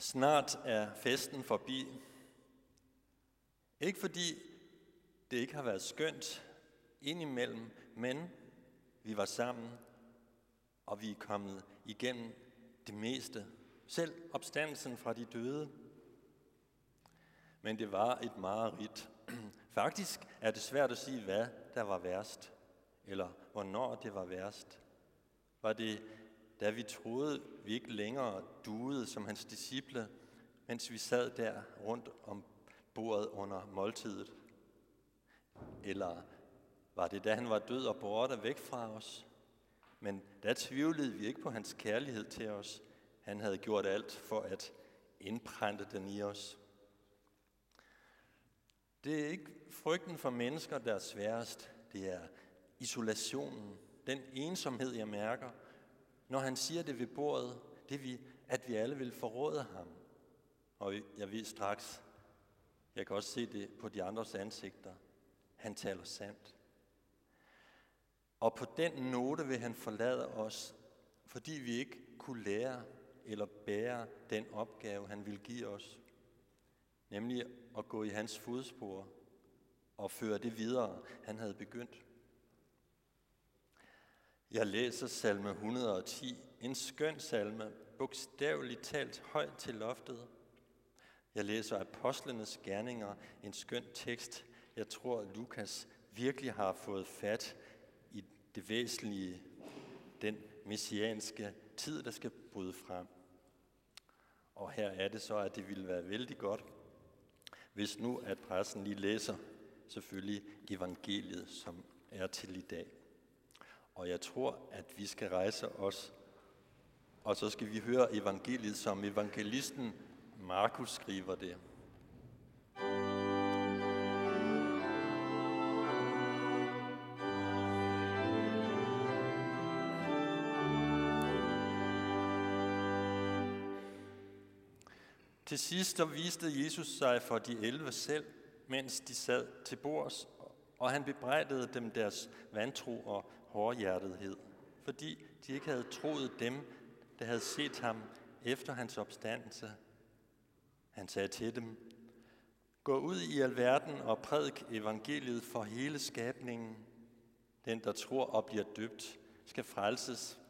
Snart er festen forbi. Ikke fordi det ikke har været skønt indimellem, men vi var sammen, og vi er kommet igennem det meste. Selv opstandelsen fra de døde. Men det var et mareridt. Faktisk er det svært at sige, hvad der var værst, eller hvornår det var værst. Var det da vi troede, vi ikke længere duede som hans disciple, mens vi sad der rundt om bordet under måltidet? Eller var det, da han var død og borte væk fra os? Men der tvivlede vi ikke på hans kærlighed til os. Han havde gjort alt for at indprænte den i os. Det er ikke frygten for mennesker, der er sværest. Det er isolationen, den ensomhed, jeg mærker, når han siger det ved bordet, det vi, at vi alle vil forråde ham. Og jeg ved straks, jeg kan også se det på de andres ansigter. Han taler sandt. Og på den note vil han forlade os, fordi vi ikke kunne lære eller bære den opgave, han vil give os. Nemlig at gå i hans fodspor og føre det videre, han havde begyndt. Jeg læser salme 110, en skøn salme, bogstaveligt talt højt til loftet. Jeg læser apostlenes gerninger, en skøn tekst. Jeg tror, Lukas virkelig har fået fat i det væsentlige, den messianske tid, der skal bryde frem. Og her er det så, at det ville være vældig godt, hvis nu at pressen lige læser selvfølgelig evangeliet, som er til i dag. Og jeg tror, at vi skal rejse os, og så skal vi høre evangeliet, som evangelisten Markus skriver det. Til sidst der viste Jesus sig for de elve selv, mens de sad til bords, og han bebrejdede dem deres vantro og hårdhjertethed, fordi de ikke havde troet dem, der havde set ham efter hans opstandelse. Han sagde til dem, Gå ud i alverden og prædik evangeliet for hele skabningen. Den, der tror og bliver døbt, skal frelses,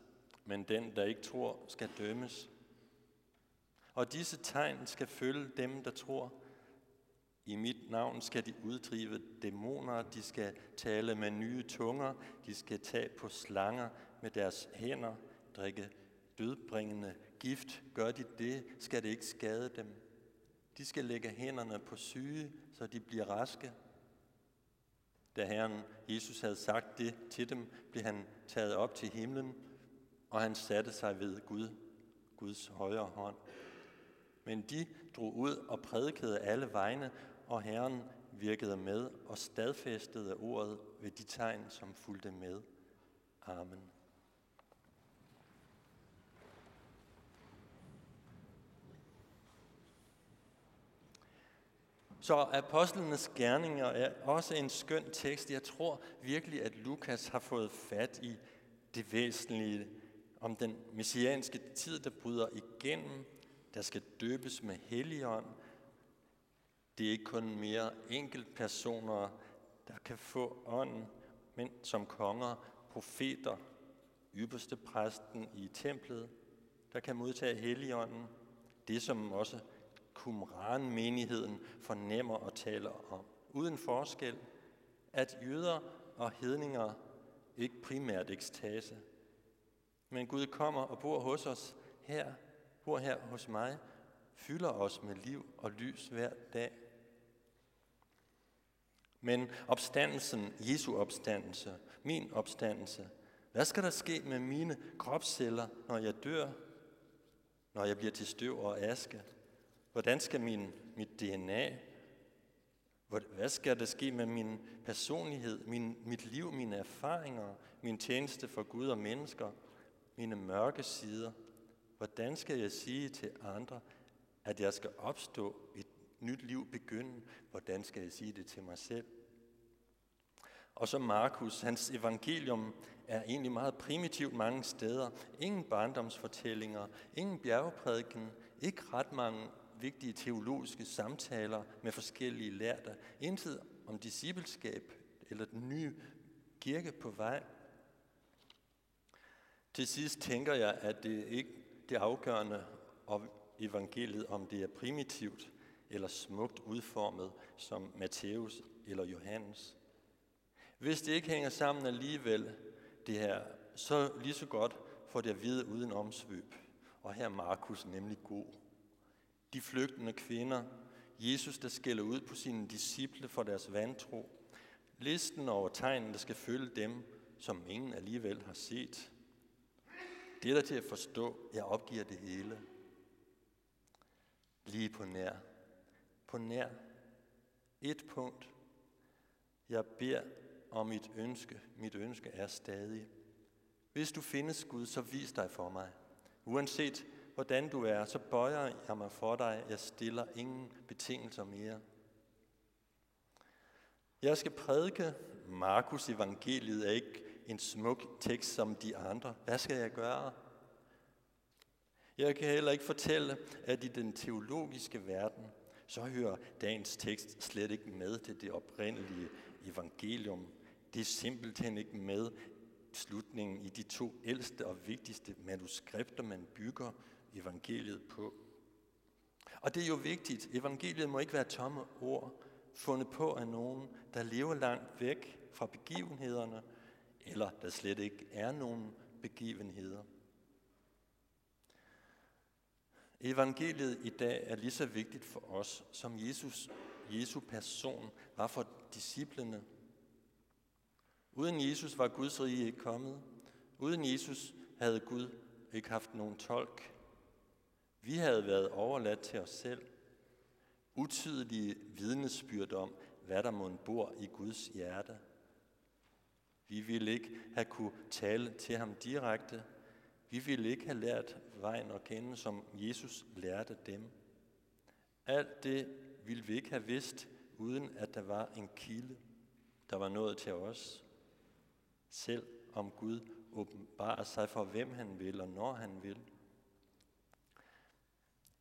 men den, der ikke tror, skal dømmes. Og disse tegn skal følge dem, der tror. I mit navn skal de uddrive dæmoner, de skal tale med nye tunger, de skal tage på slanger med deres hænder, drikke dødbringende gift. Gør de det, skal det ikke skade dem. De skal lægge hænderne på syge, så de bliver raske. Da Herren Jesus havde sagt det til dem, blev han taget op til himlen, og han satte sig ved Gud, Guds højre hånd. Men de drog ud og prædikede alle vegne, og Herren virkede med og stadfæstede ordet ved de tegn, som fulgte med. Amen. Så apostlenes gerninger er også en skøn tekst. Jeg tror virkelig, at Lukas har fået fat i det væsentlige om den messianske tid, der bryder igennem, der skal døbes med helligånd, det er ikke kun mere enkelt personer, der kan få ånden, men som konger, profeter, ypperste præsten i templet, der kan modtage helligånden. Det, som også Qumran-menigheden fornemmer og taler om. Uden forskel, at jøder og hedninger ikke primært ekstase, men Gud kommer og bor hos os her, bor her hos mig, fylder os med liv og lys hver dag. Men opstandelsen, Jesu opstandelse, min opstandelse, hvad skal der ske med mine kropsceller, når jeg dør, når jeg bliver til støv og aske? Hvordan skal min, mit DNA, hvad skal der ske med min personlighed, min, mit liv, mine erfaringer, min tjeneste for Gud og mennesker, mine mørke sider? Hvordan skal jeg sige til andre, at jeg skal opstå et nyt liv begynde? Hvordan skal jeg sige det til mig selv? Og så Markus, hans evangelium er egentlig meget primitivt mange steder. Ingen barndomsfortællinger, ingen bjergprædiken, ikke ret mange vigtige teologiske samtaler med forskellige lærte. Intet om discipleskab eller den nye kirke på vej. Til sidst tænker jeg, at det ikke det afgørende om evangeliet, om det er primitivt eller smukt udformet som Matthæus eller Johannes. Hvis det ikke hænger sammen alligevel, det her, så lige så godt får det at vide uden omsvøb. Og her er Markus nemlig god. De flygtende kvinder, Jesus, der skælder ud på sine disciple for deres vantro, listen over tegnen, der skal følge dem, som ingen alligevel har set. Det er der til at forstå, jeg opgiver det hele. Lige på nær. På nær. Et punkt. Jeg beder om mit ønske. Mit ønske er stadig. Hvis du findes Gud, så vis dig for mig. Uanset hvordan du er, så bøjer jeg mig for dig. Jeg stiller ingen betingelser mere. Jeg skal prædike Markus evangeliet er ikke en smuk tekst som de andre. Hvad skal jeg gøre? Jeg kan heller ikke fortælle, at i den teologiske verden, så hører dagens tekst slet ikke med til det oprindelige evangelium. Det er simpelthen ikke med slutningen i de to ældste og vigtigste manuskripter, man bygger evangeliet på. Og det er jo vigtigt. Evangeliet må ikke være tomme ord, fundet på af nogen, der lever langt væk fra begivenhederne, eller der slet ikke er nogen begivenheder. Evangeliet i dag er lige så vigtigt for os, som Jesus, Jesu person var for disciplene. Uden Jesus var Guds rige ikke kommet. Uden Jesus havde Gud ikke haft nogen tolk. Vi havde været overladt til os selv. Utydelige vidnesbyrd om, hvad der må bor i Guds hjerte – vi ville ikke have kunne tale til ham direkte. Vi ville ikke have lært vejen at kende, som Jesus lærte dem. Alt det ville vi ikke have vidst, uden at der var en kilde, der var nået til os. Selv om Gud åbenbarer sig for, hvem han vil og når han vil.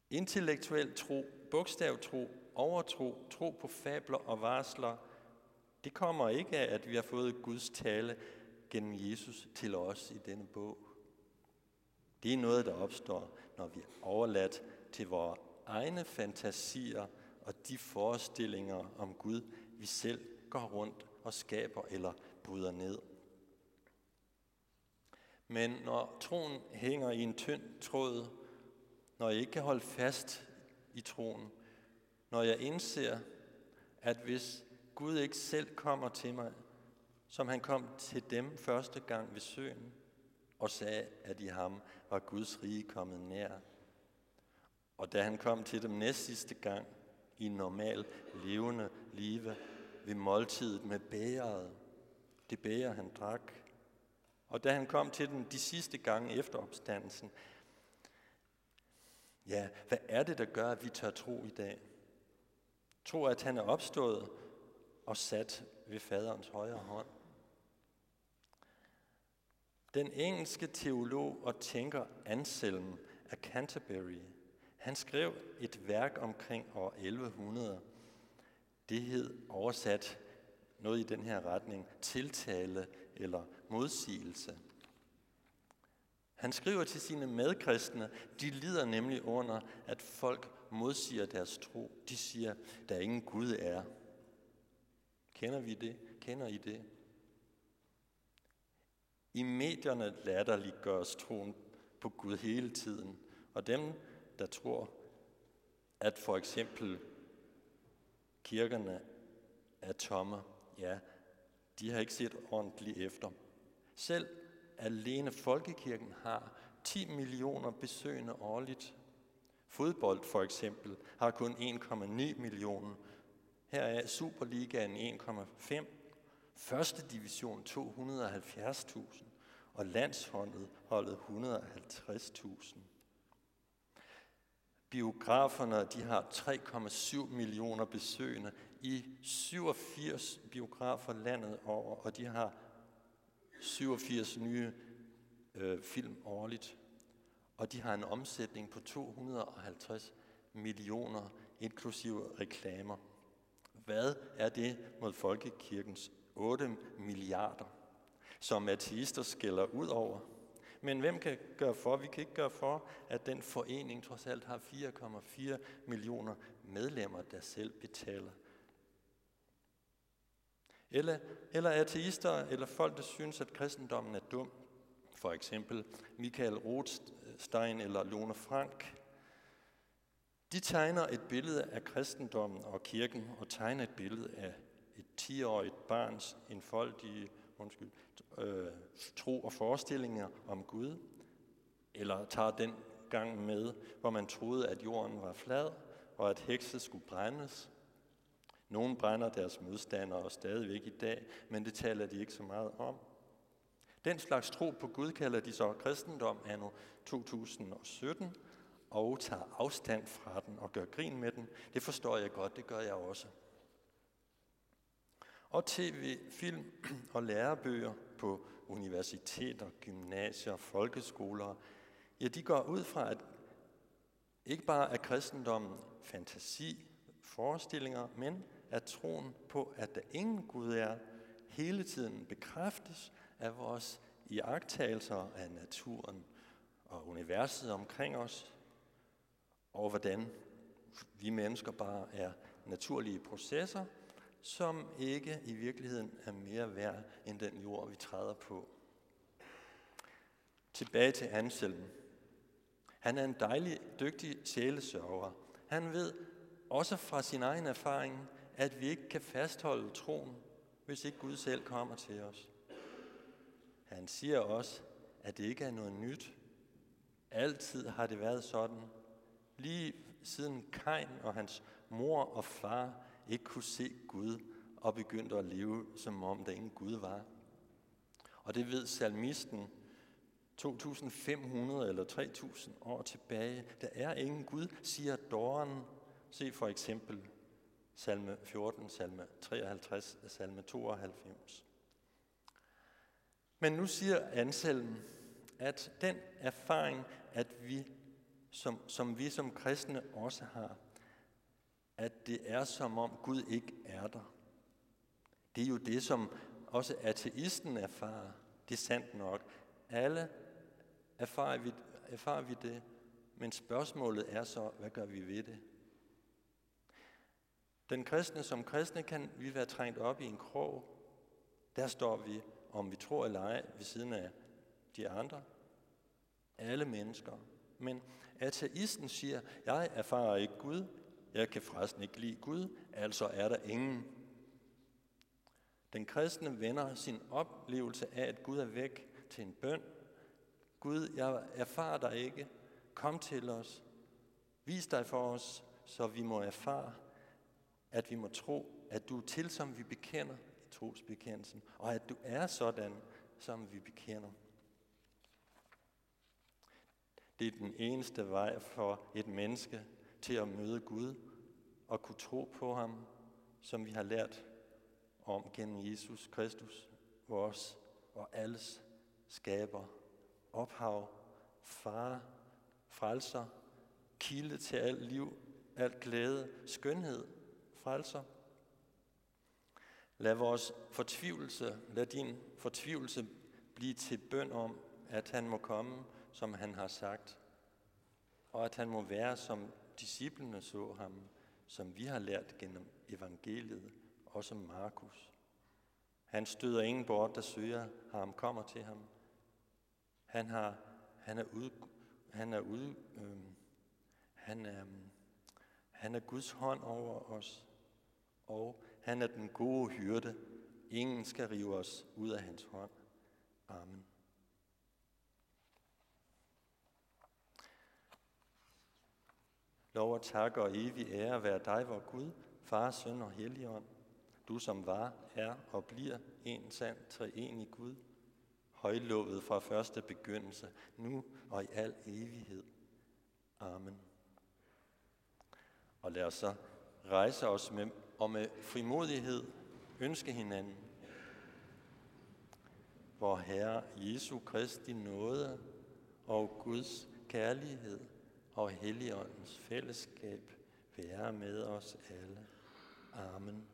Intellektuel tro, bogstavtro, overtro, tro på fabler og varsler – det kommer ikke af, at vi har fået Guds tale gennem Jesus til os i denne bog. Det er noget, der opstår, når vi er overladt til vores egne fantasier og de forestillinger om Gud, vi selv går rundt og skaber eller bryder ned. Men når troen hænger i en tynd tråd, når jeg ikke kan holde fast i troen, når jeg indser, at hvis Gud ikke selv kommer til mig, som han kom til dem første gang ved søen, og sagde, at i ham var Guds rige kommet nær. Og da han kom til dem næst sidste gang, i en normal, levende live, ved måltidet med bæret, det bæger han drak. Og da han kom til dem de sidste gange efter opstandelsen, ja, hvad er det, der gør, at vi tør tro i dag? Tro, at han er opstået, og sat ved faderens højre hånd. Den engelske teolog og tænker Anselm af Canterbury, han skrev et værk omkring år 1100. Det hed oversat noget i den her retning, tiltale eller modsigelse. Han skriver til sine medkristne, de lider nemlig under, at folk modsiger deres tro. De siger, der ingen Gud er. Kender vi det? Kender I det? I medierne latterliggøres troen på Gud hele tiden. Og dem, der tror, at for eksempel kirkerne er tomme, ja, de har ikke set ordentligt efter. Selv alene Folkekirken har 10 millioner besøgende årligt. Fodbold for eksempel har kun 1,9 millioner her er Superligaen 1,5, første division 270.000 og landsholdet 150.000. Biograferne de har 3,7 millioner besøgende i 87 biografer landet over, og de har 87 nye øh, film årligt, og de har en omsætning på 250 millioner, inklusive reklamer. Hvad er det mod folkekirkens 8 milliarder, som ateister skælder ud over? Men hvem kan gøre for? Vi kan ikke gøre for, at den forening trods alt har 4,4 millioner medlemmer, der selv betaler. Eller, eller ateister, eller folk, der synes, at kristendommen er dum. For eksempel Michael Rothstein eller Lone Frank. De tegner et billede af kristendommen og kirken, og tegner et billede af et 10-årigt barns enfoldige undskyld, øh, tro og forestillinger om Gud, eller tager den gang med, hvor man troede, at jorden var flad, og at hekset skulle brændes. Nogle brænder deres modstandere stadigvæk i dag, men det taler de ikke så meget om. Den slags tro på Gud kalder de så kristendom anno 2017, og tager afstand fra den og gør grin med den. Det forstår jeg godt, det gør jeg også. Og tv, film og lærebøger på universiteter, gymnasier, folkeskoler, ja, de går ud fra, at ikke bare er kristendommen fantasi, forestillinger, men at troen på, at der ingen Gud er, hele tiden bekræftes af vores iagttagelser af naturen og universet omkring os, og hvordan vi mennesker bare er naturlige processer, som ikke i virkeligheden er mere værd end den jord, vi træder på. Tilbage til Anselm. Han er en dejlig, dygtig sjælesørger. Han ved også fra sin egen erfaring, at vi ikke kan fastholde troen, hvis ikke Gud selv kommer til os. Han siger også, at det ikke er noget nyt. Altid har det været sådan. Lige siden Kain og hans mor og far ikke kunne se Gud og begyndte at leve, som om der ingen Gud var. Og det ved salmisten 2.500 eller 3.000 år tilbage. Der er ingen Gud, siger Doren. Se for eksempel salme 14, salme 53, salme 92. Men nu siger Anselm, at den erfaring, at vi, som, som vi som kristne også har, at det er som om Gud ikke er der. Det er jo det, som også ateisten erfarer. Det er sandt nok. Alle erfarer vi, erfarer vi det, men spørgsmålet er så, hvad gør vi ved det? Den kristne som kristne kan vi være trængt op i en krog. Der står vi, om vi tror eller ej, ved siden af de andre. Alle mennesker. Men ateisten siger, jeg erfarer ikke Gud, jeg kan forresten ikke lide Gud, altså er der ingen. Den kristne vender sin oplevelse af, at Gud er væk til en bøn. Gud, jeg erfarer dig ikke. Kom til os. Vis dig for os, så vi må erfare, at vi må tro, at du er til, som vi bekender i trosbekendelsen, og at du er sådan, som vi bekender. Det er den eneste vej for et menneske til at møde Gud og kunne tro på ham, som vi har lært om gennem Jesus Kristus, vores og alles skaber, ophav, far, frelser, kilde til alt liv, alt glæde, skønhed, frelser. Lad vores fortvivlelse, lad din fortvivlelse blive til bøn om, at han må komme, som han har sagt, og at han må være, som disciplene så ham, som vi har lært gennem evangeliet, og som Markus. Han støder ingen bort, der søger ham, kommer til ham. Han, har, han er ud, han er ud, øh, han er, han er Guds hånd over os, og han er den gode hyrde. Ingen skal rive os ud af hans hånd. Amen. Lov og tak og evig ære være dig, vor Gud, Far, Søn og Helligånd. Du som var, er og bliver en sand treenig Gud, højlovet fra første begyndelse, nu og i al evighed. Amen. Og lad os så rejse os med, og med frimodighed ønske hinanden. vor Herre Jesu Kristi nåde og Guds kærlighed og Helligåndens fællesskab være med os alle. Amen.